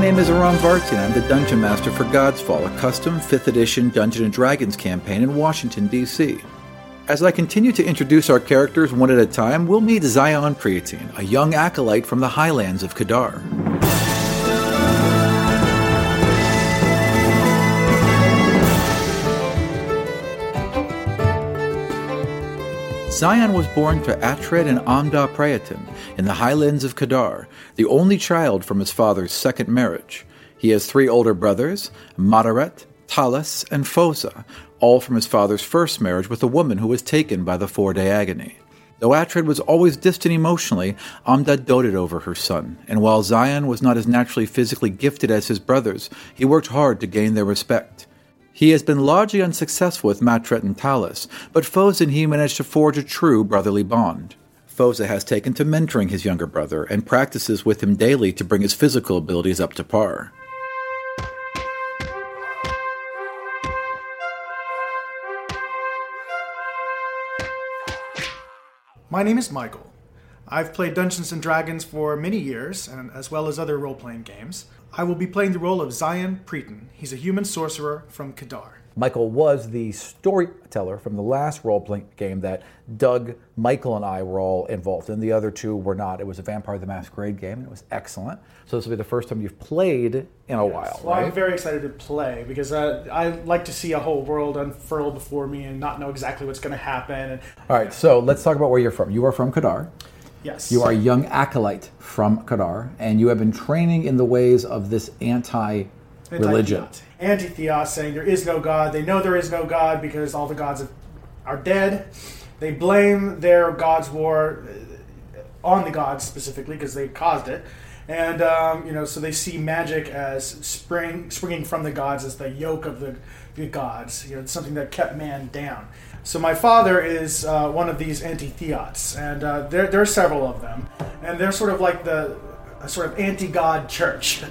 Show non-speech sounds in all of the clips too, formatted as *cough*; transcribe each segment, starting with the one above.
name is Aram Vartian. I'm the Dungeon Master for Godsfall, a custom 5th edition Dungeons & Dragons campaign in Washington, D.C. As I continue to introduce our characters one at a time, we'll meet Xion Praeten, a young acolyte from the highlands of Kadar. Xion was born to Atred and Amda Praeten in the highlands of Kadar, the only child from his father's second marriage. He has three older brothers, Madaret, Talus, and Fosa, all from his father's first marriage with a woman who was taken by the four day agony. Though Atred was always distant emotionally, Amda doted over her son, and while Xion was not as naturally physically gifted as his brothers, he worked hard to gain their respect. He has been largely unsuccessful with Matret and Talus, but Fosa and he managed to forge a true brotherly bond. Fosa has taken to mentoring his younger brother and practices with him daily to bring his physical abilities up to par. My name is Michael. I've played Dungeons and Dragons for many years, and as well as other role playing games. I will be playing the role of Xion Praeten. He's a human sorcerer from Kadar. Michael was the storyteller from the last role playing game that Doug, Michael, and I were all involved in. The other two were not. It was a Vampire the Masquerade game, and it was excellent. So this will be the first time you've played in a while, Well, right? I'm very excited to play because uh, I like to see a whole world unfurl before me and not know exactly what's going to happen. And all right, so let's talk about where you're from. You are from Kadar. yes, You are a young acolyte from Kadar, and you have been training in the ways of this anti religion. Anti-theos saying there is no God. They know there is no God because all the gods are dead. They blame their God's war uh, on the gods specifically because they caused it. And um, you know, so they see magic as spring, springing from the gods as the yoke of the, the gods. You know, it's something that kept man down. So my father is uh, one of these anti-theots, and uh, there, there are several of them, and they're sort of like the a sort of anti-god church. *laughs*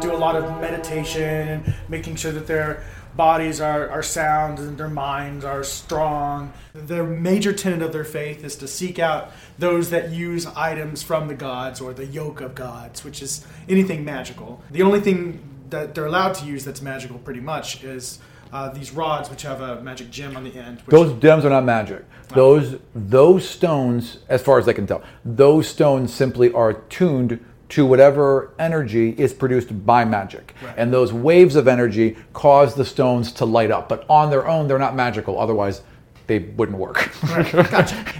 do a lot of meditation and making sure that their bodies are, are sound and their minds are strong. The major tenet of their faith is to seek out those that use items from the gods or the yoke of gods, which is anything magical. The only thing that they're allowed to use that's magical, pretty much, is uh, these rods, which have a magic gem on the end. Which Those gems are not magic. Those those stones, as far as I can tell, those stones simply are tuned to whatever energy is produced by magic. Right. And those waves of energy cause the stones to light up. But on their own, they're not magical. Otherwise, they wouldn't work. *laughs*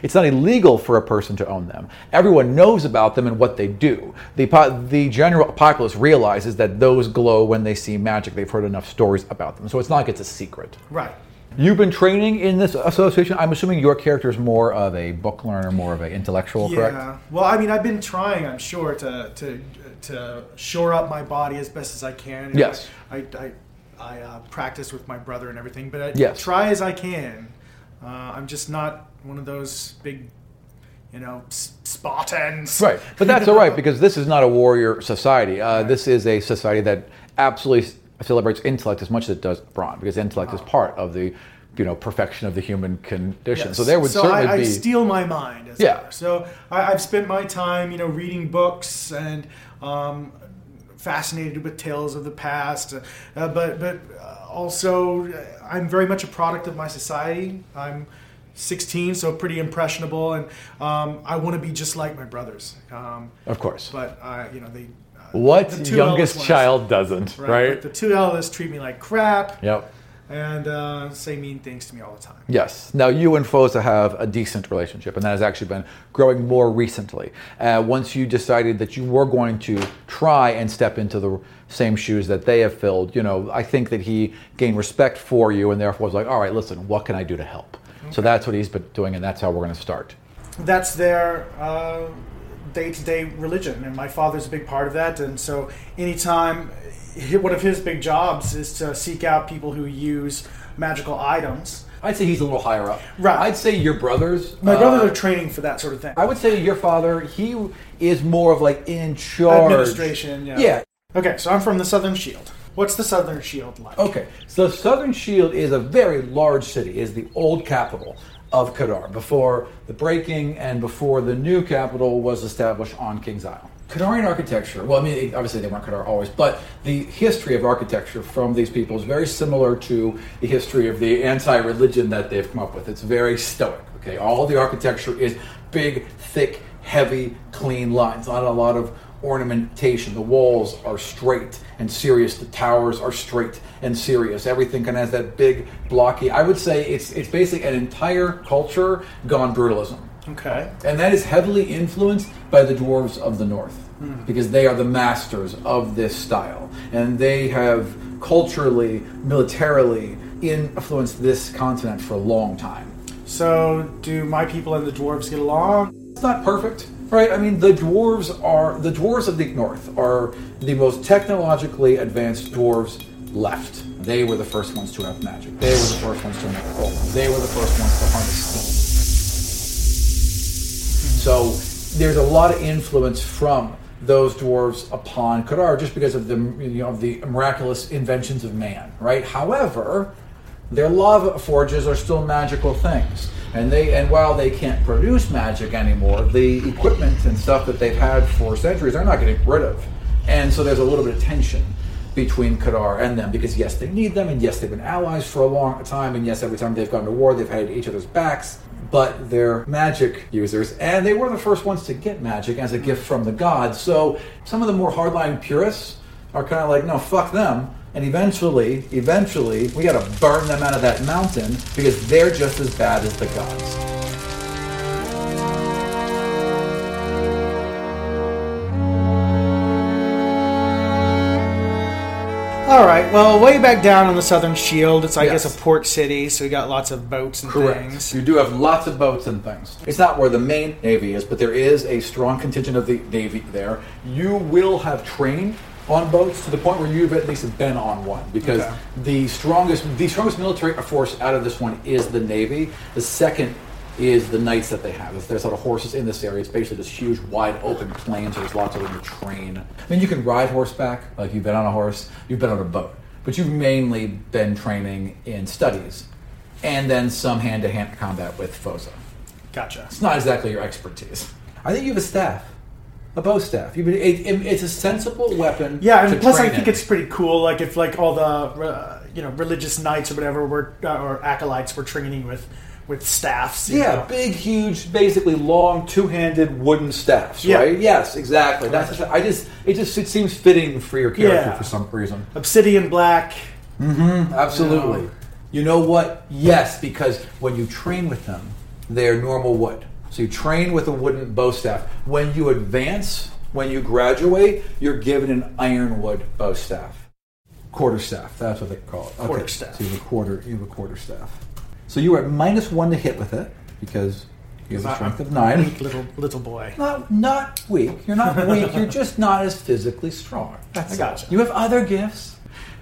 it's not illegal for a person to own them. Everyone knows about them and what they do. The, po- the general populace realizes that those glow when they see magic. They've heard enough stories about them. So it's not like it's a secret. right. You've been training in this association. I'm assuming your character is more of a book learner, more of an intellectual, correct? Yeah. Well, I mean, I've been trying, I'm sure, to to to shore up my body as best as I can. Know, Yes. I I, I uh, practice with my brother and everything, but I Yes. try as I can. Uh, I'm just not one of those big, you know, Spartans. Right, but that's *laughs* all right because this is not a warrior society. Uh, This is a society that absolutely celebrates intellect as much as it does brawn, because intellect is part of the, you know, perfection of the human condition. Yes. So there would so certainly I, I be. steel my mind. As Yeah. So I, I've spent my time, you know, reading books and um, fascinated with tales of the past. Uh, but but uh, also, uh, I'm very much a product of my society. I'm 16, so pretty impressionable, and um, I want to be just like my brothers. Um, of course. but uh, you know, they. Uh, what the youngest child doesn't, Right. right? but the two eldest treat me like crap Yep. And uh, say mean things to me all the time. Yes. Now, you and Fosa have a decent relationship, and that has actually been growing more recently. Uh, once you decided that you were going to try and step into the same shoes that they have filled, you know, I think that he gained respect for you and therefore was like, all right, listen, what can I do to help? So that's what he's been doing, and that's how we're going to start. that's their uh, day-to-day religion and my father's a big part of that and so anytime one of his big jobs is to seek out people who use magical items I'd say he's a little higher up. Right. I'd say your brothers. my uh, brothers are training for that sort of thing I would say your father, he is more of like in charge. administration yeah Yeah. okay so i'm from the southern shield what's the southern shield like Okay, so Southern Shield is a very large city. is the old capital. of Kadar before the breaking and before the new capital was established on King's Isle. Kadarian architecture, well, I mean, obviously they weren't Kadar always, but the history of architecture from these people is very similar to the history of the anti religion that they've come up with. It's very stoic, okay? All the architecture is big, thick, heavy, clean lines, not a lot of ornamentation. The walls are straight and serious. The towers are straight and serious. Everything kind of has that big, blocky. I would say it's it's basically an entire culture gone brutalism. Okay. And that is heavily influenced by the dwarves of the north hmm. because they are the masters of this style. And they have culturally, militarily influenced this continent for a long time. So, do my people and the dwarves get along? It's not perfect, right? I mean, the dwarves are the dwarves of the north are the most technologically advanced dwarves left. They were the first ones to have magic. They were the first ones to make gold. They were the first ones to harness steam. So there's a lot of influence from those dwarves upon Kadar just because of the you know the miraculous inventions of man, right? However, their lava forges are still magical things. And they and while they can't produce magic anymore, the equipment and stuff that they've had for centuries they're not getting rid of. And so there's a little bit of tension between Kadar and them because yes, they need them, and yes, they've been allies for a long time, and yes, every time they've gone to war, they've had each other's backs. But they're magic users, and they were the first ones to get magic as a gift from the gods. So some of the more hardline purists are kind of like, no, fuck them. And eventually, eventually, we got to burn them out of that mountain because they're just as bad as the gods. All right. Well, way back down on the southern shield, it's I Yes. guess a port city, so we got lots of boats and things. You do have lots of boats and things. It's not where the main navy is, but there is a strong contingent of the navy there. You will have trained on boats to the point where you've at least been on one because Okay. the strongest the strongest military force out of this one is the navy. The second is the knights that they have. There's- There's a lot of horses in this area. It's basically this huge, wide open plain, so there's lots of room to train. I mean, you can ride horseback, like you've been on a horse, you've been on a boat, but you've mainly been training in studies and then some hand-to-hand combat with Fosa. Gotcha. It's not exactly your expertise. I think you have a staff, a bow staff. You've been, it, it- it's a sensible weapon. Yeah, to and plus I think in. it's pretty cool. Like if like all the uh, you know religious knights or whatever were uh, or acolytes were training with with staffs. you Yeah, know. big, huge, basically long, two-handed wooden staffs, Yeah. right? Yes, exactly. That's. I just, it just, it seems fitting for your character Yeah. for some reason. obsidian black. Mm-hmm, absolutely. No. You know what? Yes, because when you train with them, they're normal wood. So you train with a wooden bow staff. When you advance, when you graduate, you're given an ironwood bow staff. Quarter staff, that's what they call it. Quarter staff. So you have a quarter you have a quarter staff. So you are at minus one to hit with it because you have a strength of nine. Weak little little boy. Not not weak. You're not weak. You're just not as physically strong. That's I gotcha. all. You have other gifts.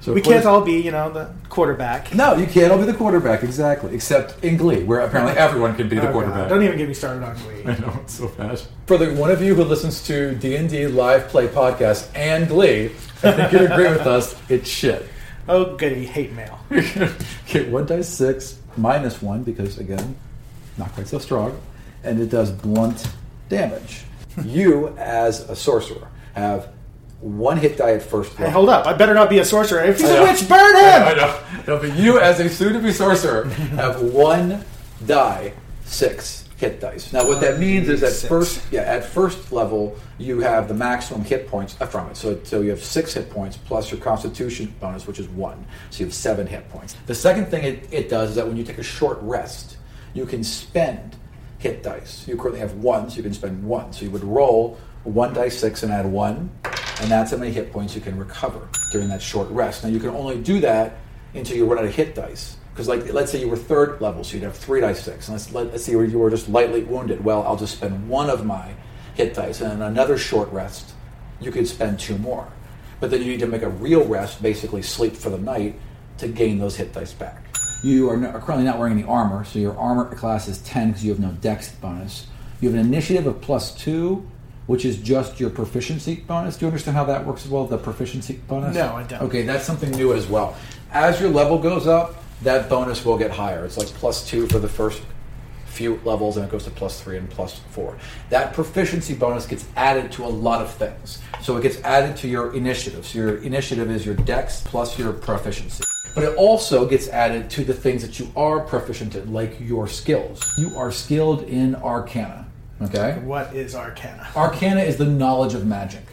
So We can't all be you know the quarterback. no, you can't all be the quarterback, exactly. Except in Glee, where apparently *laughs* everyone can be the Oh, quarterback. God. Don't even get me started on Glee. *laughs* I know, it's so bad. For the one of you who listens to D&D Live Play Podcast and Glee, I think you'd agree with us, it's shit. Oh goody, hate mail. *laughs* Okay, one dice six, minus one, because again, not quite so strong, and it does blunt damage. *laughs* you, as a sorcerer, have one hit die at first Hey, hold up! I better not be a sorcerer. If he's I a know. witch, burn I him! know. No, but you, as a soon-to-be sorcerer, *laughs* have one die, six hit dice. Now, what that means is at Six. first, yeah, at first level, you have the maximum hit points from it. So, so you have six hit points plus your Constitution bonus, which is one. So you have seven hit points. The second thing it, it does is that when you take a short rest, you can spend hit dice. You currently have one, so you can spend one. So you would roll one dice six and add one, and that's how many hit points you can recover during that short rest. Now you can only do that until you run out of hit dice. Because like let's say you were third level, so you'd have three dice six. And let's let, let's see where you were just lightly wounded. Well, I'll just spend one of my hit dice, and another short rest, you could spend two more. But then you need to make a real rest, basically sleep for the night, to gain those hit dice back. You are, are currently not wearing any armor, so your armor class is 10 because you have no dex bonus. You have an initiative of plus 2, which is just your proficiency bonus. Do you understand how that works as well, the proficiency bonus? No, I don't. Okay, that's something new as well. As your level goes up, that bonus will get higher. It's like plus 2 for the first few levels, and it goes to plus three and plus four. That proficiency bonus gets added to a lot of things. So it gets added to your initiative. So your initiative is your dex plus your proficiency. But it also gets added to the things that you are proficient in, like your skills. You are skilled in Arcana. Okay. What is Arcana? Arcana is the knowledge of magic.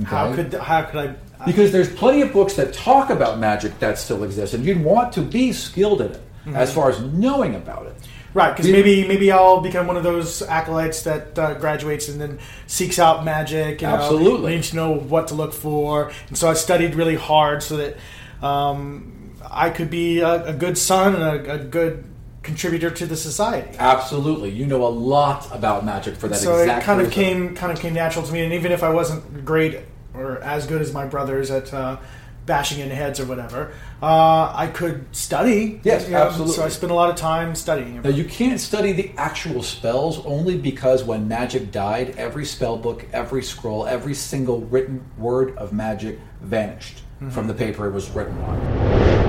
Okay? How could how could I? Because there's plenty of books that talk about magic that still exists, and you'd want to be skilled in it as far as knowing about it. Right, because maybe maybe I'll become one of those acolytes that uh, graduates and then seeks out magic. You know, Absolutely. needs to know what to look for, and so I studied really hard so that um, I could be a, a good son and a, a good contributor to the society. Absolutely, you know a lot about magic for that so exact it kind of reason. came kind of came natural to me, and even if I wasn't great or as good as my brothers at uh, bashing in heads or whatever, uh, I could study. Yes, you know, absolutely. So I spent a lot of time studying. Now you can't study the actual spells only because when magic died, every spell book, every scroll, every single written word of magic vanished from the paper it was written on.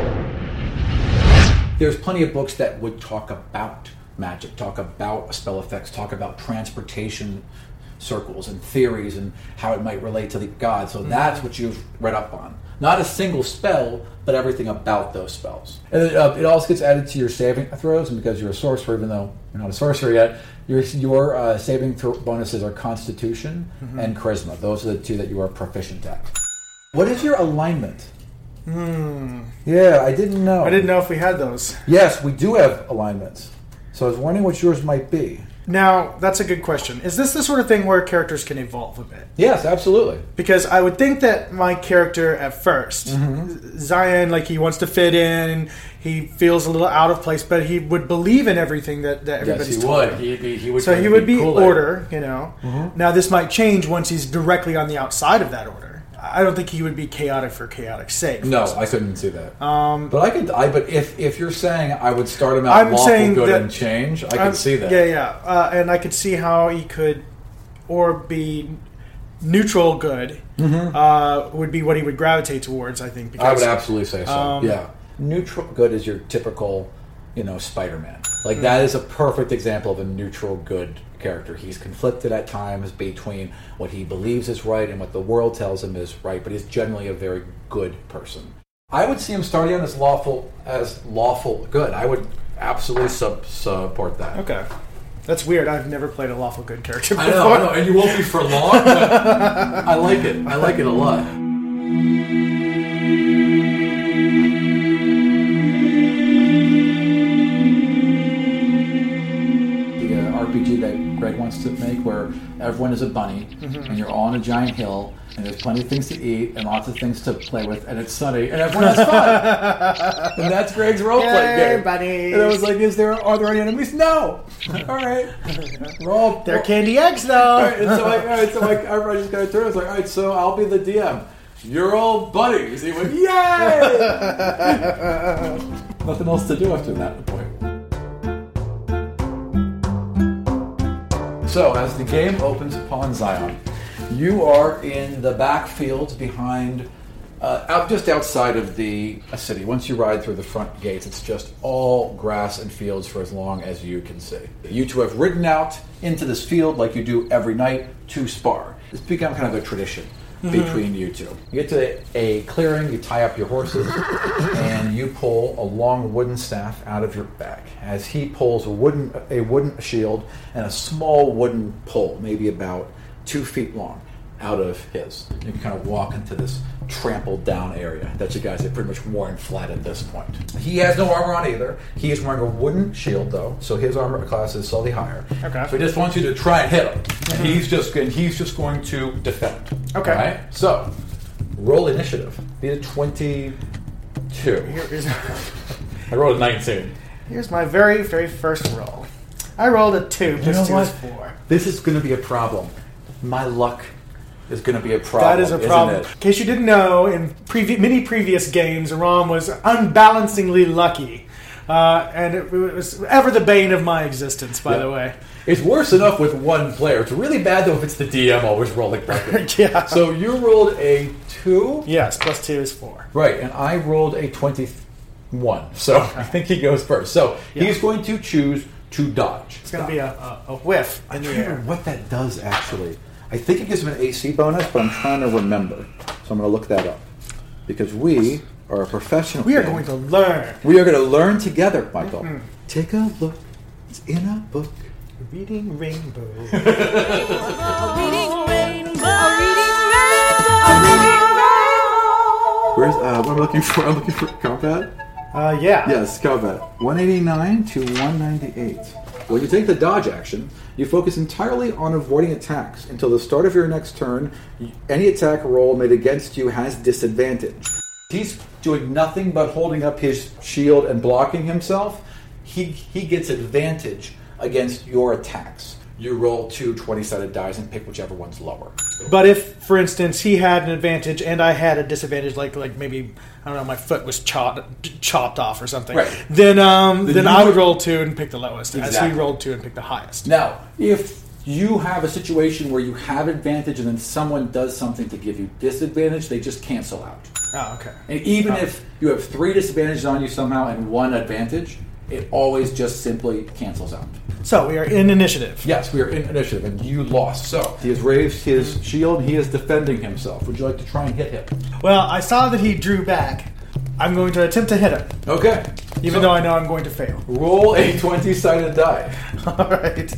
There's plenty of books that would talk about magic, talk about spell effects, talk about transportation circles and theories and how it might relate to the gods. So that's what you've read up on. Not a single spell, but everything about those spells. And it, uh, it also gets added to your saving throws, and because you're a sorcerer, even though you're not a sorcerer yet, your your uh, saving throw bonuses are Constitution and Charisma. Those are the two that you are proficient at. What is your alignment? Hmm. Yeah, I didn't know. I didn't know if we had those. Yes, we do have alignments. So I was wondering what yours might be. Now, that's a good question. Is this the sort of thing where characters can evolve a bit? Yes, absolutely. Because I would think that my character at 1st Mm-hmm. Xion, like he wants to fit in, he feels a little out of place, but he would believe in everything that, that everybody's told him. He'd be, he would. So he would be there. order, you know. Mm-hmm. Now this might change once he's directly on the outside of that order. I don't think he would be chaotic for chaotic sake. No, I couldn't see that. Um, but I could. I but if if you're saying I would start him out I'm lawful saying good that- and change, I could I'm- see that. Yeah, yeah, uh, and I could see how he could, or be neutral good, uh, would be what he would gravitate towards. I think. Mm-hmm. I would absolutely say so. Um, yeah, neutral good is your typical, you know, Spider-Man. Like that is a perfect example of a neutral good character. He's conflicted at times between what he believes is right and what the world tells him is right, but he's generally a very good person. I would see him starting out as lawful as lawful good. I would absolutely sub- support that. Okay. That's weird. I've never played a lawful good character before. I know, I know, and you won't be for long. But *laughs* I like it. I like it a lot. That Greg wants to make, where everyone is a bunny, mm-hmm. and you're all on a giant hill, and there's plenty of things to eat and lots of things to play with, and it's sunny, and everyone has fun. *laughs* and that's Greg's role playing Yay, game. bunnies. And I was like, "Is there are there any enemies? No. *laughs* all right, we're all They're candy eggs, though. right, and so, I, all right, so like, *laughs* everybody just kind of turned. I was like, all right, so I'll be the DM. You're all buddies. He went, yay! Nothing else to do after that point. So, as the game opens upon Xion, you are in the backfields behind, uh, out just outside of the city. Once you ride through the front gates, it's just all grass and fields for as long as you can see. You two have ridden out into this field like you do every night to spar. It's become kind of a tradition Mm-hmm. between you two. You get to a clearing, you tie up your horses, *laughs* and you pull a long wooden staff out of your bag. As he pulls a wooden a wooden shield and a small wooden pole, maybe about two feet long, out of his. You can kind of walk into this trampled down area that you guys have pretty much worn flat at this point. He has no armor on either. He is wearing a wooden shield though, so his armor class is slightly higher. Okay. So he just wants you to try and hit him. And mm-hmm. he's just and he's just going to defend. Okay. All right? So roll initiative. Be a twenty-two. Here is, *laughs* I rolled a nineteen. here's my very, very first roll. I rolled a two. You Plus know two what? is four. This is going to be a problem. My luck is going to be a problem. That is a problem. In case you didn't know, in previ- many previous games, Ram was unbalancingly lucky. Uh, and it was ever the bane of my existence, by Yeah. the way. It's worse enough with one player. It's really bad though if it's the DM always rolling backwards. *laughs* Yeah. So you rolled a two, Yes, plus two is four. right? And I rolled a twenty-one. So I think he goes first. So he's going to choose to dodge. It's going to be a, a, a whiff I don't know what that does actually. I think it gives him an AC bonus, but I'm trying to remember. So I'm going to look that up because we are a professional. We are team. going to learn. We are going to learn together, Michael. Take a look. It's in a book. Reading Rainbow. *laughs* A reading rainbow. A reading rainbow. A reading rainbow. Where's uh, what am I looking for? *laughs* I'm looking for combat. Uh, yeah. Yes, combat. 189 to 198. When you take the dodge action, you focus entirely on avoiding attacks until the start of your next turn. Any attack roll made against you has disadvantage. He's doing nothing but holding up his shield and blocking himself. He he gets advantage against your attacks. You roll two 20 sided dice and pick whichever one's lower. But if, for instance, he had an advantage and I had a disadvantage, like like maybe I don't know, my foot was chopped chopped off or something, Right. then um, Then then, I would would- roll two and pick the lowest, as Exactly. he rolled two and picked the highest. Now, if you have a situation where you have advantage and then someone does something to give you disadvantage, they just cancel out. Oh, okay. And even Oh. if you have three disadvantages on you somehow and one advantage, it always just simply cancels out. So we are in initiative. Yes, we are in initiative, and you lost. So he has raised his shield. He is defending himself. Would you like to try and hit him? Well, I saw that he drew back. I'm going to attempt to hit him, Okay. even though I know I'm going to fail. Roll a twenty-sided die. *laughs* All right.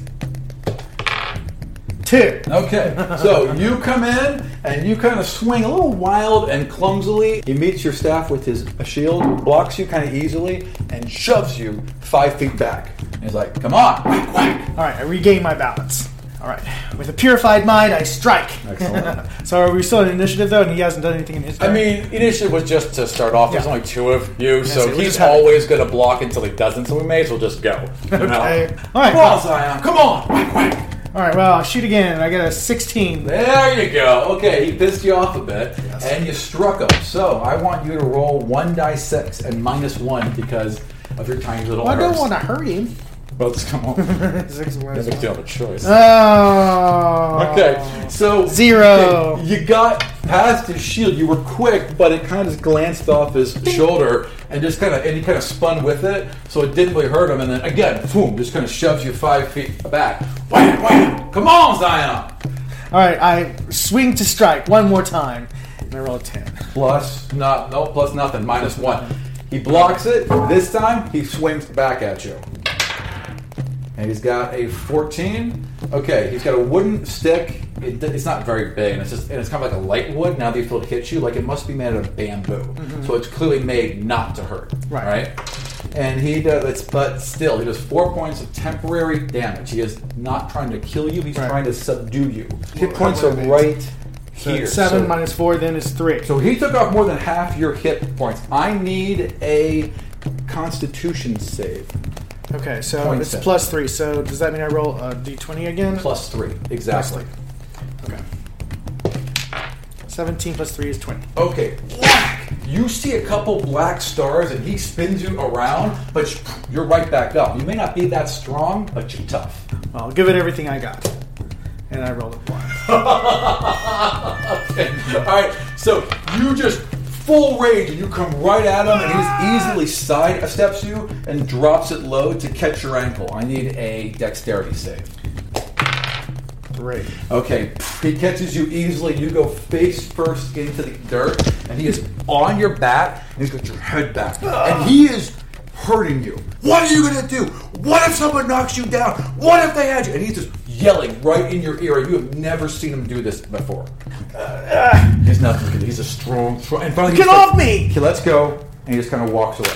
Two. Okay, so you come in and you kind of swing a little wild and clumsily. He meets your staff with his shield, blocks you kind of easily, and shoves you five feet back. And he's like, "Come on, whack, whack." All right, I regain my balance. All right, with a purified mind, I strike. Excellent. *laughs* so are we still in initiative though, and he hasn't done anything in his I turn? mean, initiative was just to start off. There's Yeah. only two of you, so we he's always going to block until he doesn't. So we may as well just go. you know? okay. All right. Come on, Xion, come on, whack, whack. All right. Well, I'll shoot again. I got a 16. There you go. Okay, he pissed you off a bit, and you struck him. So I want you to roll one die six and minus one because of your tiny little. Well, I don't want to hurt him. Just come on. *laughs* Six I minus think you one. have a choice. Oh. Okay, so Zero. okay, you got past his shield. You were quick, but it kind of just glanced off his shoulder and just kind of and he kind of spun with it, so it didn't really hurt him. And then again, boom, just kind of shoves you five feet back. Wham, wham! Come on, Xion. All right. I swing to strike one more time, and I roll a 10. Plus not no plus nothing minus one. He blocks it. This time he swings back at you. And he's got a 14. Okay, he's got a wooden stick. It, it's not very big, and it's just and it's kind of like a light wood. Now that you feel it hit you, like it must be made out of bamboo. Mm-hmm. So it's clearly made not to hurt. Right. Right. And he does, but still, he does four points of temporary damage. He is not trying to kill you; he's Right. trying to subdue you. Hit points are right So here. seven So- minus four then is three. so he took off more than half your hit points. I need a Constitution save. Okay, so Point it's seven. plus three. So does that mean I roll a d20 again? Plus three, exactly. Okay. 17 plus 3 is 20. Okay, whack! You see a couple black stars, and he spins you around, but you're right back up. You may not be that strong, but you're tough. Well, I'll give it everything I got. And I rolled a 1. *laughs* Okay. All right. So you just full rage, and you come right at him, and he easily side steps you and drops it low to catch your ankle. I need a dexterity save. 3. Okay, he catches you easily. You go face first into the dirt, and he is on your back, and he's got your head back, and he is hurting you. What are you gonna do? What if someone knocks you down? What if they had you? And he's just yelling right in your ear. You have never seen him do this before. He's nothing. He's a strong, strong. And finally, Get he's like, off me! Okay, let's go. And he just kind of walks away.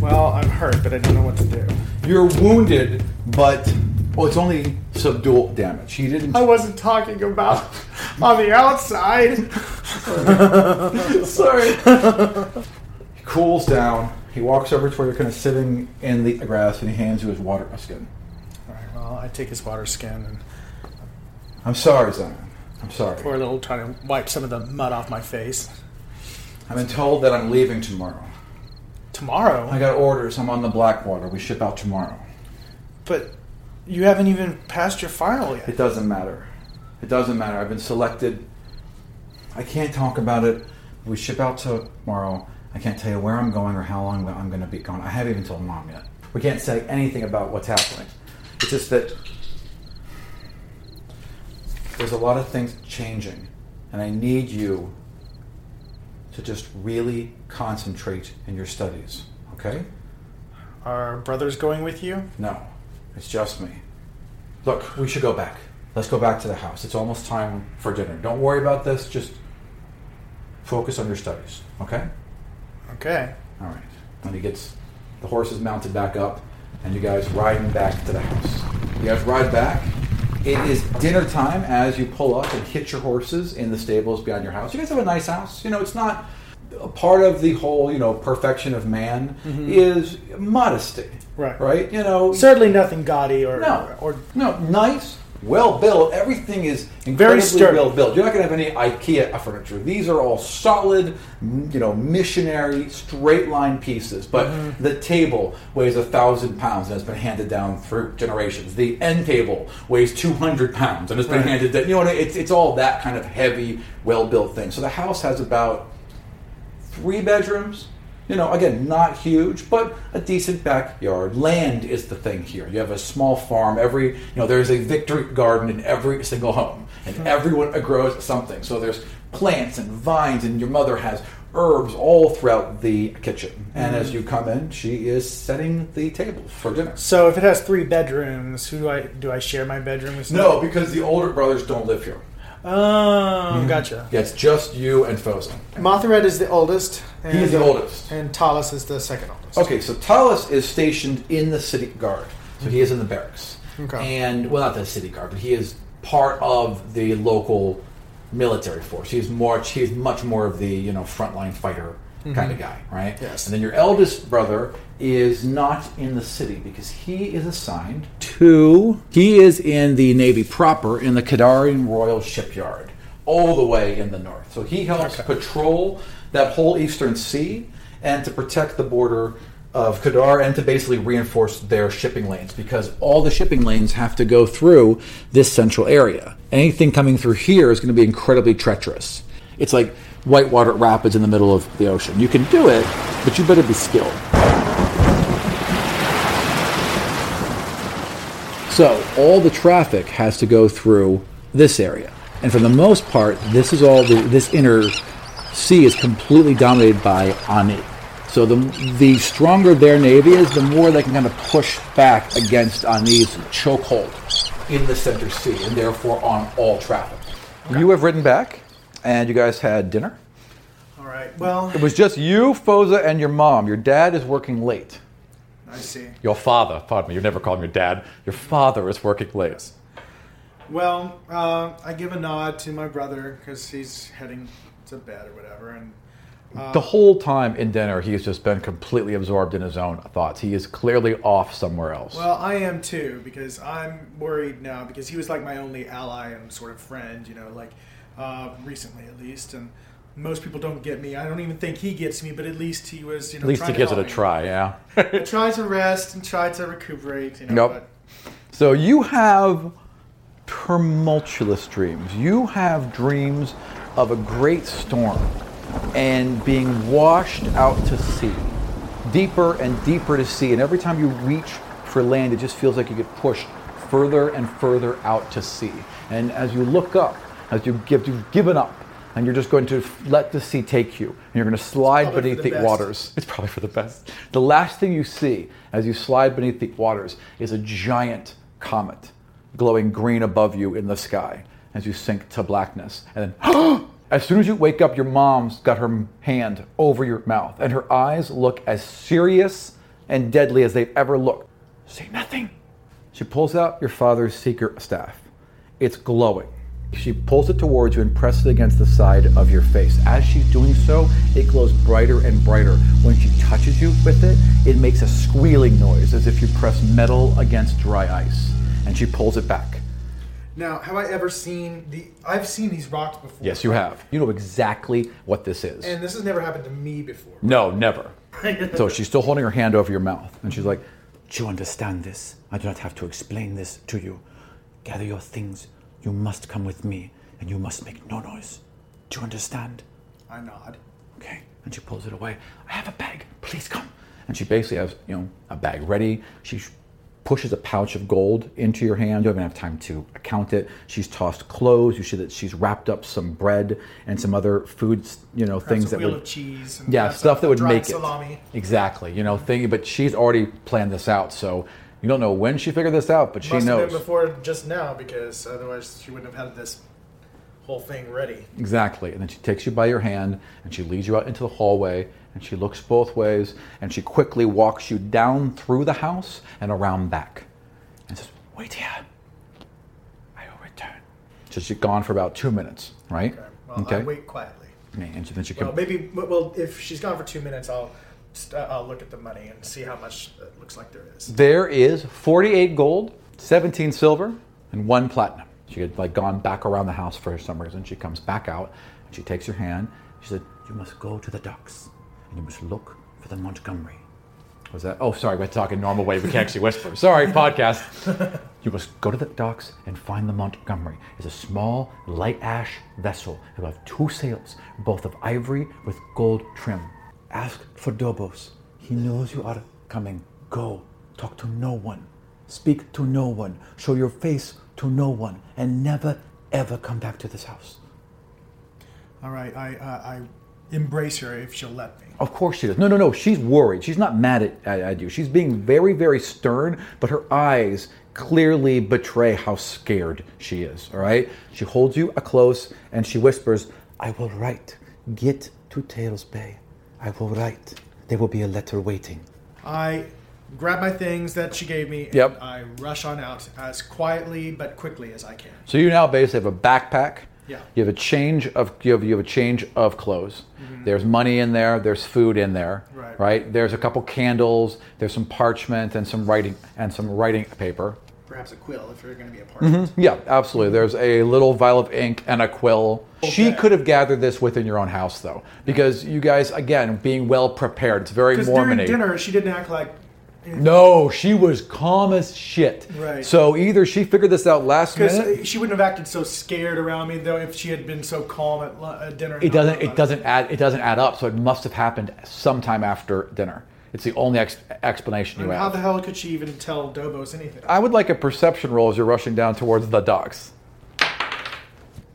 Well, I'm hurt, but I don't know what to do. You're wounded, but well, it's only subdual damage. He didn't. I wasn't talking about *laughs* on the outside. *laughs* Sorry. he cools down. He walks over to where you're kind of sitting in the grass, and he hands you his water skin. All right, well, I take his water skin and I'm sorry, Xion. I'm sorry. pour a little, trying to wipe some of the mud off my face. I've been told that I'm leaving tomorrow. Tomorrow? I got orders. I'm on the Blackwater. We ship out tomorrow. but you haven't even passed your final yet. It doesn't matter. It doesn't matter. I've been selected. I can't talk about it, we ship out tomorrow. I can't tell you where I'm going or how long I'm going to be gone. I haven't even told mom yet. We can't say anything about what's happening. It's just that there's a lot of things changing, and I need you to just really concentrate in your studies. Okay? Are brothers going with you? No, it's just me. Look, we should go back. Let's go back to the house. It's almost time for dinner. Don't worry about this. Just focus on your studies. Okay? Okay. All right. When he gets the horses mounted back up, and you guys riding back to the house. You guys ride back. It is dinner time as you pull up and hitch your horses in the stables behind your house. You guys have a nice house. You know, it's not a part of the whole, you know, perfection of man mm-hmm. is modesty. Right. Right? You know, Certainly nothing gaudy or no, or no, nice, well built. Everything is Very incredibly sturdy. well built. You're not going to have any IKEA furniture. These are all solid, you know, missionary straight line pieces. But Mm-hmm. the table weighs a thousand pounds and has been handed down through generations. The end table weighs two hundred pounds and has been Right. handed down. You know, it's it's all that kind of heavy, well built thing. So the house has about three bedrooms. You know, again, not huge, but a decent backyard. Land is the thing here. You have a small farm. Every, you know, there's a victory garden in every single home, and hmm. everyone grows something. So there's plants and vines, and your mother has herbs all throughout the kitchen. And as hmm. you come in, she is setting the table for dinner. So if it has three bedrooms, who do I do I share my bedroom with? No, because the older brothers don't live here. Oh, mm. gotcha. Yeah, it's just you and Fosa. Mothred is the oldest. And, He is the uh, oldest. and Talus is the second oldest. Okay, so Talus is stationed in the city guard. So he is in the barracks. Okay. And, well, not the city guard, but he is part of the local military force. He's more, he's much more of the, you know, frontline fighter kind of mm-hmm. guy, right? Yes. And then your eldest brother is not in the city because he is assigned to, he is in the Navy proper in the Kadarian Royal Shipyard, all the way in the north. So he helps Okay. patrol that whole eastern sea and to protect the border of Kadar and to basically reinforce their shipping lanes because all the shipping lanes have to go through this central area. Anything coming through here is going to be incredibly treacherous. It's like whitewater rapids in the middle of the ocean. You can do it, but you better be skilled. So all the traffic has to go through this area, and for the most part, this is all the, this inner sea is completely dominated by Ani. So the the stronger their navy is, the more they can kind of push back against Ani's chokehold in the center sea, and therefore on all traffic. You have ridden back, and you guys had dinner. All right. Well, It was just you, Foza, and your mom. Your dad is working late. I see. Your father, pardon me, you never called him your dad. Your father is working late. Well, uh, I give a nod to my brother because he's heading to bed or whatever, and the whole time in dinner, he has just been completely absorbed in his own thoughts. He is clearly off somewhere else. Well, I am too because I'm worried now because he was like my only ally and sort of friend, you know, like uh, recently at least. And most people don't get me. I don't even think he gets me, but at least he was, you know, At least he gives it a me. try, yeah. *laughs* I tried to rest and tried to recuperate, you know. Nope. So you have tumultuous dreams. You have dreams of a great storm and being washed out to sea, deeper and deeper to sea. And every time you reach for land, it just feels like you get pushed further and further out to sea. And as you look up, as you give, you've given up, and you're just going to let the sea take you, and you're going to slide beneath the, the waters. It's probably for the best. The last thing you see as you slide beneath the waters is a giant comet glowing green above you in the sky as you sink to blackness. And then, *gasps* as soon as you wake up, your mom's got her hand over your mouth, and her eyes look as serious and deadly as they've ever looked. Say nothing. She pulls out your father's secret staff. It's glowing. She pulls it towards you and presses it against the side of your face. As she's doing so, it glows brighter and brighter. When she touches you with it, it makes a squealing noise as if you press metal against dry ice. And she pulls it back. Now, have I ever seen the? I've seen these rocks before. Yes, you have. You know exactly what this is. And this has never happened to me before. no, never. *laughs* so she's still holding her hand over your mouth, and she's like, Do you understand this? I do not have to explain this to you. Gather your things. You must come with me, and you must make no noise. Do you understand? I nod. Okay. And she pulls it away. I have a bag. Please come. And she basically has, you know, a bag ready. She pushes a pouch of gold into your hand. You don't even have time to count it. She's tossed clothes. You see that she's wrapped up some bread and some other foods, you know, things Perhaps a that wheel would of cheese. And yeah, stuff that would make salami. it exactly, you know, thing. But she's already planned this out, so you don't know when she figured this out, but she Must have been before just now because otherwise she wouldn't have had this whole thing ready. exactly. And then she takes you by your hand and she leads you out into the hallway, and she looks both ways, and she quickly walks you down through the house and around back, and says, "Wait here, I will return." So she's gone for about two minutes, right? Okay. Well, I wait quietly. And then she Well, maybe. Well, if she's gone for two minutes, I'll st- uh, I'll look at the money and see how much it looks like there is. There is 48 gold, 17 silver, and one platinum. She had like gone back around the house for some reason. She comes back out and she takes your hand. She said, "You must go to the docks and you must look for the Montgomery." Was that? Oh, sorry, we're talking normal way. We can't actually whisper. *laughs* Sorry, podcast. *laughs* You must go to the docks and find the Montgomery. It's a small, light ash vessel. It will have two sails, both of ivory with gold trim. Ask for Dobos. He knows you are coming. Go. Talk to no one. Speak to no one. Show your face to no one. And never, ever come back to this house. All right, I uh, I embrace her if she'll let me. Of course she does. No, no, no. She's worried. She's not mad at, at, at you. She's being very, very stern, but her eyes clearly betray how scared she is. All right? She holds you close and she whispers, I will write. Get to Tails Bay. I will write. There will be a letter waiting. I grab my things that she gave me. And Yep. I rush on out as quietly but quickly as I can. So you now basically have a backpack. Yeah. You have a change of you have, you have a change of clothes. Mm-hmm. There's money in there. There's food in there. Right. Right. There's a couple candles. There's some parchment and some writing and some writing paper. Perhaps a quill if you're going to be a part. Mm-hmm. Yeah, absolutely. There's a little vial of ink and a quill. She could have gathered this within your own house, though, because you guys, again, being well prepared. It's very Because during dinner, she didn't act like. No, she was calm as shit. Right. So either she figured this out last minute. Because she wouldn't have acted so scared around me though if she had been so calm at, at dinner. It doesn't. It doesn't add. It doesn't add up. So it must have happened sometime after dinner. It's the only ex- explanation you And how the hell could she even tell Dobos anything? I would like a perception roll as you're rushing down towards the docks.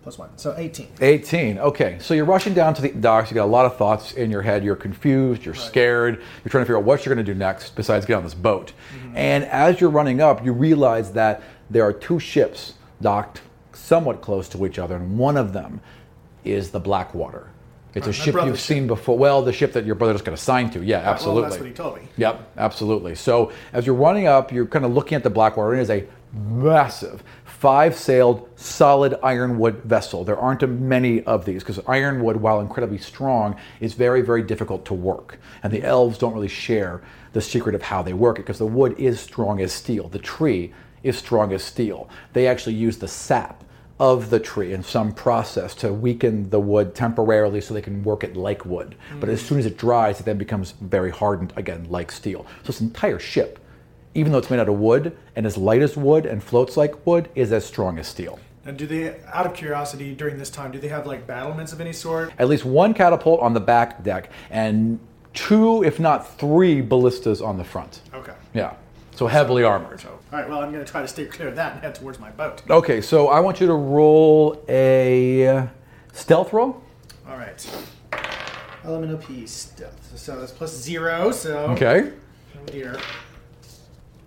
Plus one, so eighteen. 18. Okay, so you're rushing down to the docks. You got a lot of thoughts in your head. You're confused. You're scared. You're trying to figure out what you're going to do next besides get on this boat. Mm-hmm. And as you're running up, you realize that there are two ships docked somewhat close to each other, and one of them is the Blackwater. It's a ship you've seen before. Well, the ship that your brother just got assigned to. Yeah, absolutely. Well, that's what he told me. Yep, absolutely. So as you're running up, you're kind of looking at the Blackwater. It is a massive, five-sailed, solid ironwood vessel. There aren't many of these because ironwood, while incredibly strong, is very, very difficult to work. And the elves don't really share the secret of how they work it because the wood is strong as steel. The tree is strong as steel. They actually use the sap of the tree in some process to weaken the wood temporarily so they can work it like wood. But as soon as it dries, it then becomes very hardened again, like steel. So this entire ship, even though it's made out of wood and as light as wood and floats like wood, is as strong as steel. And do they, out of curiosity, during this time, do they have like battlements of any sort? At least one catapult on the back deck and two, if not three, ballistas on the front. Okay. Yeah. So heavily armored. So, all right. Well, I'm going to try to stay clear of that and head towards my boat. Okay, so I want you to roll a stealth roll. All right. Element of peace, stealth. So that's plus zero. So Okay. Oh dear.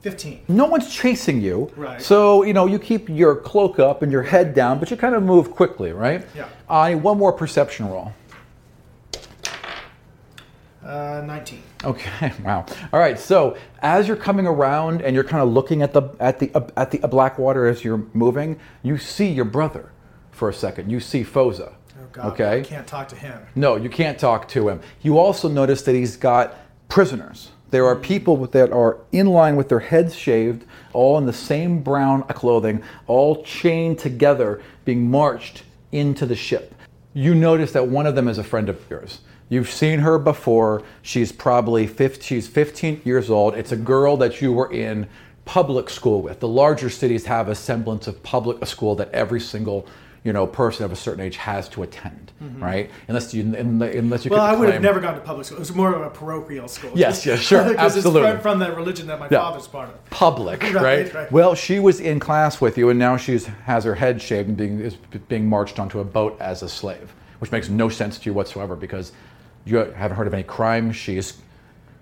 Fifteen. no one's chasing you. Right. So, you know, you keep your cloak up and your head down, but you kind of move quickly, right? Yeah. I need one more perception roll. Uh, Nineteen. Okay. *laughs* Wow. All right. So, as you're coming around and you're kind of looking at the at the at the Blackwater as you're moving, you see your brother for a second. You see Foza. Oh God. Okay. I can't talk to him. No, you can't talk to him. You also notice that he's got prisoners. There are people that are in line with their heads shaved, all in the same brown clothing, all chained together, being marched into the ship. You notice that one of them is a friend of yours. You've seen her before. She's probably 15, she's 15 years old. It's a girl that you were in public school with. The larger cities have a semblance of public a school that every single you know person of a certain age has to attend, mm-hmm. right? Unless you unless you Well, I would have never gone to public school. It was more of a parochial school. Yes, yes, sure, *laughs* Because it's from, from that religion that my Yeah. father's part of. public, *laughs* right, Right, right. Well, she was in class with you, and now she's has her head shaved and being is being marched onto a boat as a slave, which makes no sense to you whatsoever because you haven't heard of any crime she's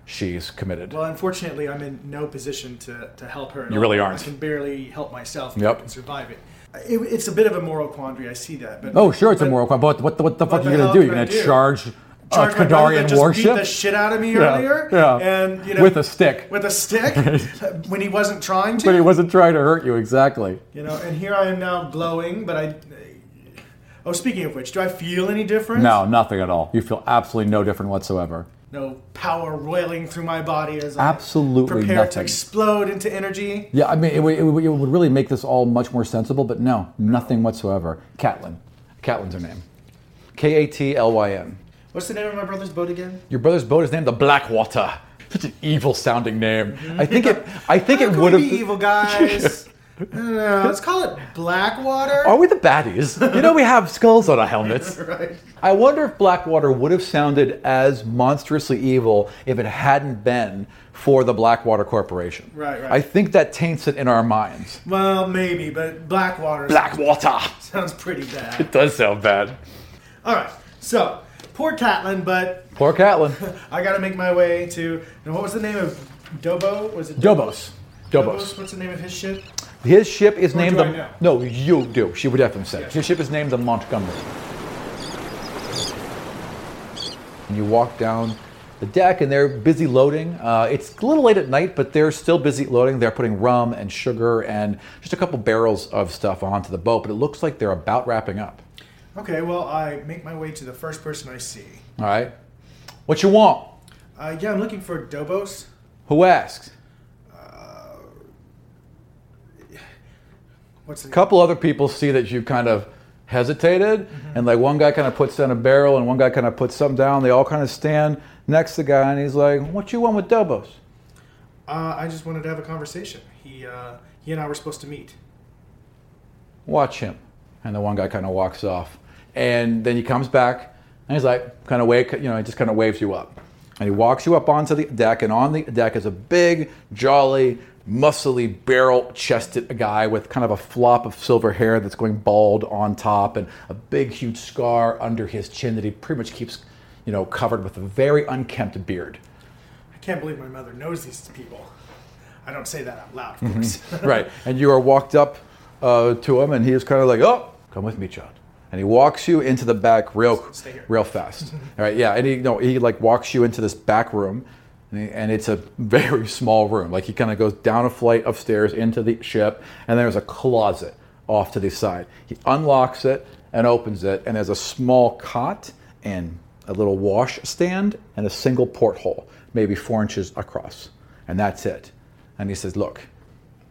she's committed. Well, unfortunately, I'm in no position to, to help her. You all. really aren't. I can barely help myself. Yep. Can survive it. it. It's a bit of a moral quandary. I see that. But oh, sure, it's a moral crime, but what the, what the fuck are you gonna do? You're gonna charge, a Charge my Kadarian just warship beat the shit out of me Yeah, earlier. yeah. And you know, with a stick, with a stick *laughs* when he wasn't trying to. but he wasn't trying to hurt you exactly. You know, and here I am now glowing, but I. Oh, speaking of which, do I feel any different? No, nothing at all. You feel absolutely no different whatsoever. No power roiling through my body as I Absolutely prepare to explode into energy. Yeah, I mean, it, would- it, would- it would really make this all much more sensible, but no, nothing whatsoever. Katlyn. Katlyn's her name. K A T L Y N. What's the name of my brother's boat again? Your brother's boat is named the Blackwater. Such an evil sounding name. I think it. I think *laughs* How it can would have. be evil guys. *laughs* I. Let's call it Blackwater. Are we the baddies? You know we have skulls on our helmets. *laughs* right. I wonder if Blackwater would have sounded as monstrously evil if it hadn't been for the Blackwater Corporation. Right, right. I think that taints it in our minds. Well, maybe, but Blackwater Blackwater. sounds pretty bad. It does sound bad. All right. So, poor Katlyn, but Poor Katlyn. *laughs* I got to make my way to. And what was the name of Dobo? Was it Dobos. Dobos. What's the name of his ship? His ship is Or named the. No, you do. She would definitely say. His ship is named the Montgomery. And you walk down the deck, and they're busy loading. Uh, it's a little late at night, but they're still busy loading. They're putting rum and sugar and just a couple barrels of stuff onto the boat, but it looks like they're about wrapping up. Okay, well, I make my way to the first person I see. All right. What you want? Uh, yeah, I'm looking for Dobos. Who asks? What's the A couple other people see that you kind of hesitated, and like one guy kind of puts down a barrel, and one guy kind of puts something down. They all kind of stand next to the guy, and he's like, "What you want with Dobos?" Uh, I just wanted to have a conversation. He, uh, he and I were supposed to meet. Watch him. And the one guy kind of walks off, and then he comes back, and he's like, kind of wake, you know, he just kind of waves you up, and he walks you up onto the deck, and on the deck is a big, jolly, muscly, barrel-chested guy with kind of a flop of silver hair that's going bald on top, and a big, huge scar under his chin that he pretty much keeps, you know, covered with a very unkempt beard. I can't believe my mother knows these people. I don't say that out loud, Mm-hmm. of course. *laughs* right. And you are walked up uh, to him, and he is kind of like, "Oh, come with me, child." And he walks you into the back real, real fast. *laughs* All right, yeah. And he, no, he like walks you into this back room, and, it's a very *laughs* small room. Like he kind of goes down a flight of stairs into the ship, and there's a closet off to the side. He unlocks it and opens it, and there's a small cot and a little wash stand and a single porthole, maybe four inches across, and that's it. And he says, "Look,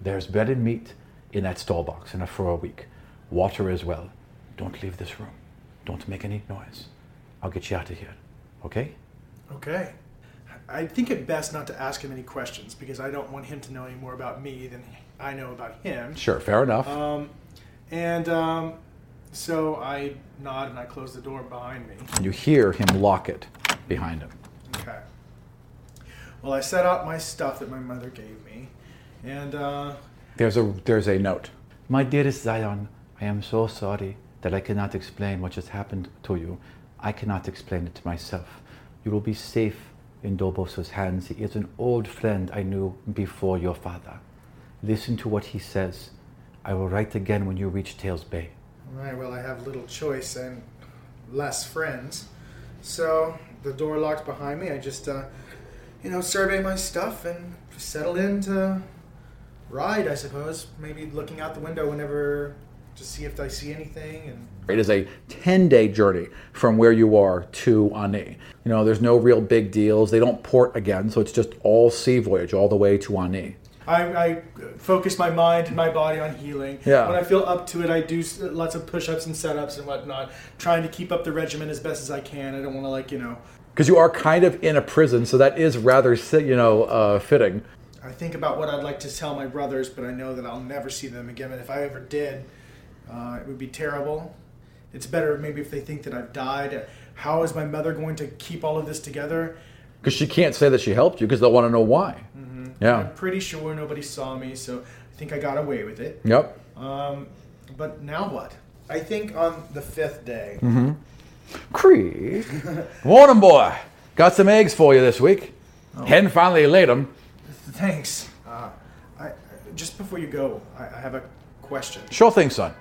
there's bread and meat in that stall box enough for a week. Water as well. Don't leave this room. Don't make any noise. I'll get you out of here. Okay? okay. I think it best not to ask him any questions because I don't want him to know any more about me than I know about him. Sure, fair enough. Um, and um, so I nod and I close the door behind me. and you hear him lock it behind him. Okay. Well, I set out my stuff that my mother gave me, and uh, There's a there's a note. My dearest Xion, I am so sorry that I cannot explain what just happened to you. I cannot explain it to myself. You will be safe in Dobos's hands. He is an old friend I knew before your father. Listen to what he says. I will write again when you reach Tails Bay. all right, well, I have little choice and less friends. So the door locked behind me. I just, uh, you know, survey my stuff and settle in to ride, I suppose. Maybe looking out the window whenever to see if I see anything. And It is a 10 day journey from where you are to Ani. You know, there's no real big deals. They don't port again, so it's just all sea voyage all the way to Ani. I, I focus my mind and my body on healing. Yeah. When I feel up to it, I do lots of push-ups and setups and whatnot, trying to keep up the regimen as best as I can. I don't want to like you know. Because you are kind of in a prison, so that is rather, you know, uh, fitting. I think about what I'd like to tell my brothers, but I know that I'll never see them again. And if I ever did, Uh, it would be terrible. It's better maybe if they think that I've died. How is my mother going to keep all of this together? Because she can't say that she helped you because they'll want to know why. Yeah. I'm pretty sure nobody saw me, so I think I got away with it. Yep. Um, but now what? I think on the fifth day, Cree. Morning, *laughs* boy. Got some eggs for you this week. Hen finally laid them. thanks. Uh, I, just before you go, I, I have a question. Sure thing, son.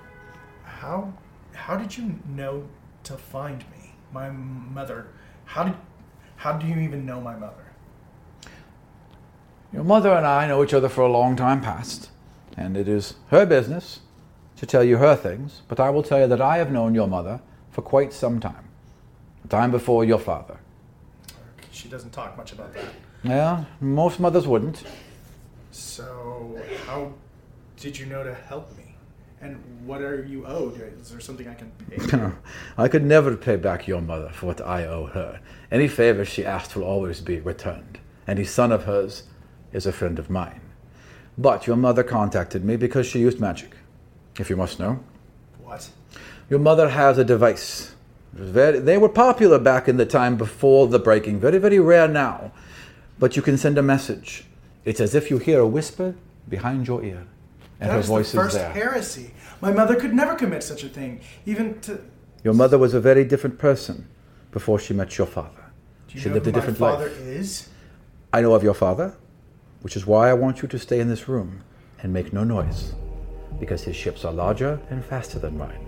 How how did you know to find me, my mother? How did how do you even know my mother? Your mother and I know each other for a long time past, and it is her business to tell you her things, but I will tell you that I have known your mother for quite some time. A time before your father. She doesn't talk much about that. Yeah, most mothers wouldn't. So how did you know to help me? And what are you owed? Is there something I can pay? *laughs* I could never pay back your mother for what I owe her. Any favor she asked will always be returned. Any son of hers is a friend of mine. But your mother contacted me because she used magic, if you must know. what? Your mother has a device. Very, they were popular back in the time before the breaking, very, very rare now. But you can send a message. It's as if you hear a whisper behind your ear, and that her was voice the first is there. heresy. My mother could never commit such a thing, even to. Your mother was a very different person before she met your father. Do you She know lived who a different life. is? I know of your father, which is why I want you to stay in this room and make no noise, because his ships are larger and faster than mine.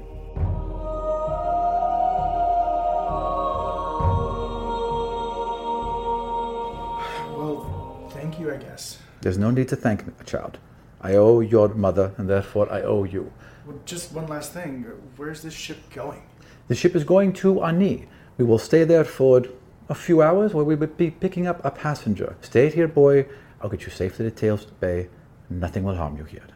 Well, thank you, I guess. There's no need to thank me, child. I owe your mother, and therefore I owe you. Well, just one last thing. Where's this ship going? The ship is going to Ani. We will stay there for a few hours where we will be picking up a passenger. Stay here, boy. I'll get you safe to the Tales Bay. Nothing will harm you here.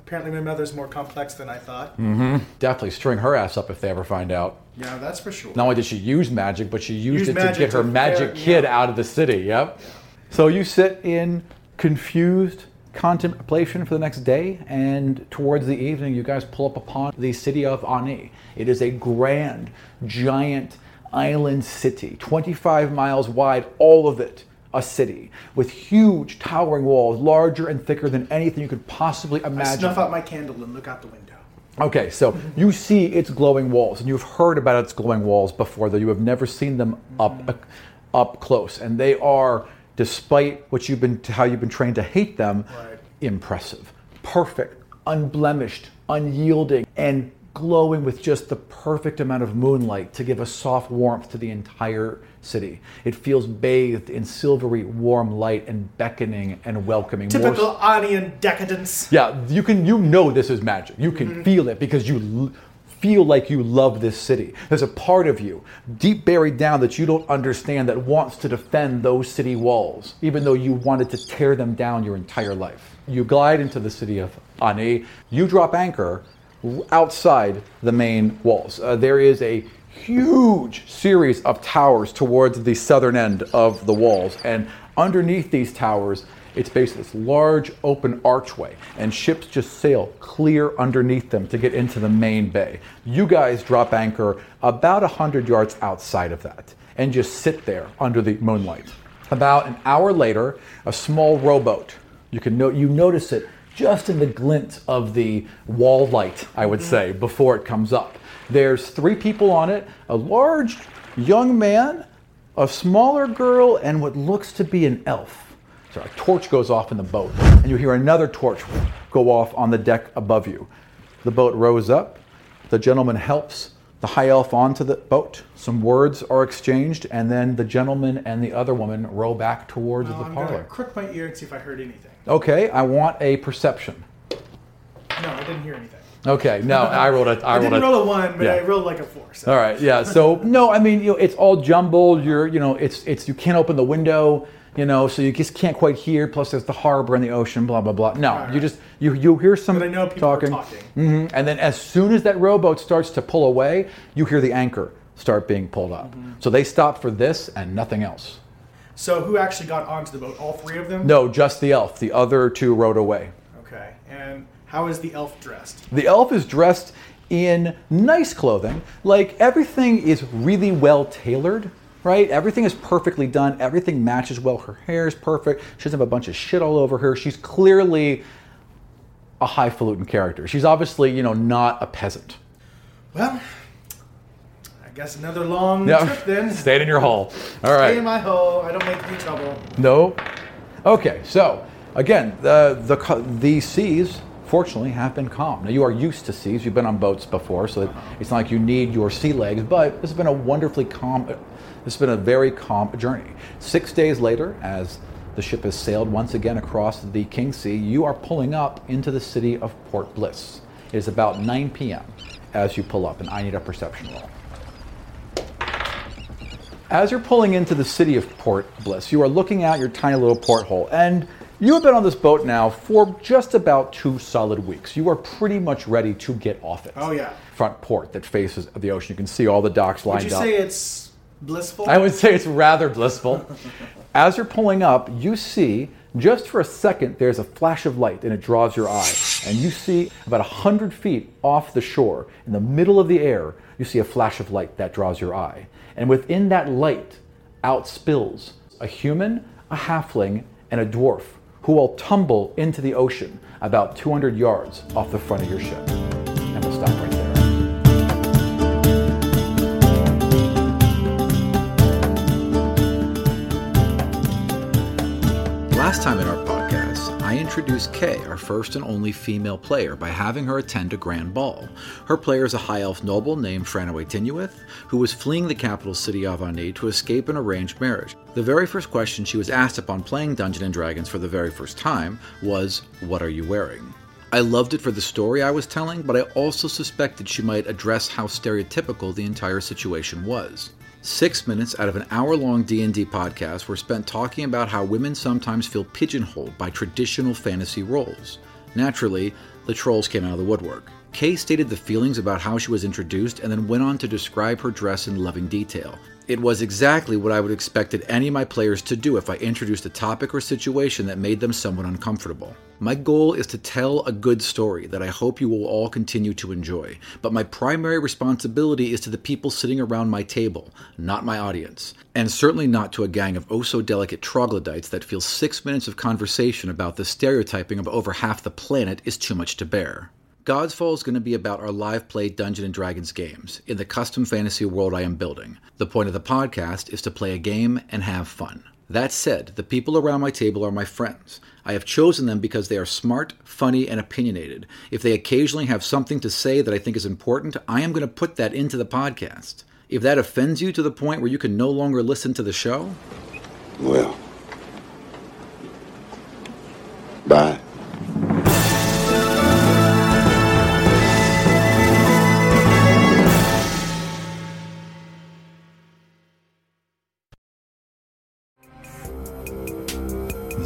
Apparently, my mother's more complex than I thought. Mm-hmm. Definitely string her ass up if they ever find out. Yeah, that's for sure. Not only did she use magic, but she used it to magic get her to magic ferret- kid yeah. out of the city. Yep. So you sit in confused contemplation for the next day, and towards the evening, you guys pull up upon the city of Ani. It is a grand, giant island city, 25 miles wide, all of it a city with huge towering walls, larger and thicker than anything you could possibly imagine. I snuff out my candle and look out the window. Okay, so you see its glowing walls, and you've heard about its glowing walls before, though you have never seen them up uh, up close, and they are, despite what you've been how you've been trained to hate them, Right. impressive, perfect, unblemished, unyielding, and glowing with just the perfect amount of moonlight to give a soft warmth to the entire city. It feels bathed in silvery, warm light and beckoning and welcoming. more Typical Anian decadence. yeah, you can. You know this is magic. You can mm-hmm. feel it because you feel like you love this city. There's a part of you deep buried down that you don't understand that wants to defend those city walls, even though you wanted to tear them down your entire life. You glide into the city of Ani. You drop anchor outside the main walls. Uh, there is a huge series of towers towards the southern end of the walls, and underneath these towers it's basically this large open archway, and ships just sail clear underneath them to get into the main bay. You guys drop anchor about 100 yards outside of that and just sit there under the moonlight. About an hour later, a small rowboat, you can no- you notice it just in the glint of the wall light, I would say, before it comes up. There's three people on it a large young man, a smaller girl, and what looks to be an elf. So a torch goes off in the boat, and you hear another torch go off on the deck above you. The boat rows up. The gentleman helps the high elf onto the boat. Some words are exchanged, and then the gentleman and the other woman row back towards Oh, the I'm parlor. crook my ear and see if I heard anything. Okay, I want a perception. No, I didn't hear anything. Okay, no, I rolled a. I, I, didn't rolled a, roll a one, but yeah. I rolled like a four. So. All right, yeah. So no, I mean, you know, it's all jumbled. You're, you know, it's it's you can't open the window, you know, so you just can't quite hear. Plus, there's the harbor and the ocean, blah blah blah. No, you just you you hear some But I know people talking, talking. Mhm. and then as soon as that rowboat starts to pull away, you hear the anchor start being pulled up. Mm-hmm. So they stop for this and nothing else. So who actually got onto the boat? All three of them? No, just the elf. The other two rowed away. Okay. And How is the elf dressed? The elf is dressed in nice clothing. Like everything is really well tailored, right? Everything is perfectly done. Everything matches well. Her hair is perfect. She doesn't have a bunch of shit all over her. She's clearly a highfalutin character. She's obviously, you know, not a peasant. Well, I guess another long trip then. *laughs* Stay in your hole. All Stay in my hole. I don't make any trouble. No. Okay. So again, the the the seas fortunately have been calm. Now you are used to seas. You've been on boats before, so it's not like you need your sea legs. But this has been a wonderfully calm. This has been a very calm journey. Six days later, as the ship has sailed once again across the King Sea, you are pulling up into the city of Port Bliss. It is about 9 p.m. as you pull up, and I need a perception roll. As you're pulling into the city of Port Bliss, you are looking out your tiny little porthole, and you have been on this boat now for just about two solid weeks. You are pretty much ready to get off it. Oh, yeah. Front port that faces the ocean. You can see all the docks lined up. Would you up. say it's blissful? I would say it's rather blissful. *laughs* As you're pulling up, you see just for a second there's a flash of light and it draws your eye. And you see about a 100 feet off the shore, in the middle of the air, you see a flash of light that draws your eye. And within that light, out spills a human, a halfling, and a dwarf who will tumble into the ocean about 200 yards off the front of your ship. And we'll stop right there. Last time in our I introduced Kay, our first and only female player, by having her attend a grand ball. Her player is a high elf noble named Franaway Tinuith, who was fleeing the capital city of Ani to escape an arranged marriage. The very first question she was asked upon playing Dungeons and Dragons for the very first time was, What are you wearing? I loved it for the story I was telling, but I also suspected she might address how stereotypical the entire situation was. Six minutes out of an hour-long D&D podcast were spent talking about how women sometimes feel pigeonholed by traditional fantasy roles. Naturally, the trolls came out of the woodwork. Kay stated the feelings about how she was introduced and then went on to describe her dress in loving detail. It was exactly what I would expected any of my players to do if I introduced a topic or situation that made them somewhat uncomfortable. My goal is to tell a good story that I hope you will all continue to enjoy, but my primary responsibility is to the people sitting around my table, not my audience, and certainly not to a gang of oh so delicate troglodytes that feel six minutes of conversation about the stereotyping of over half the planet is too much to bear. Godsfall is going to be about our live play Dungeon and Dragons games in the custom fantasy world I am building. The point of the podcast is to play a game and have fun. That said, the people around my table are my friends. I have chosen them because they are smart, funny, and opinionated. If they occasionally have something to say that I think is important, I am going to put that into the podcast. If that offends you to the point where you can no longer listen to the show, Well. Bye.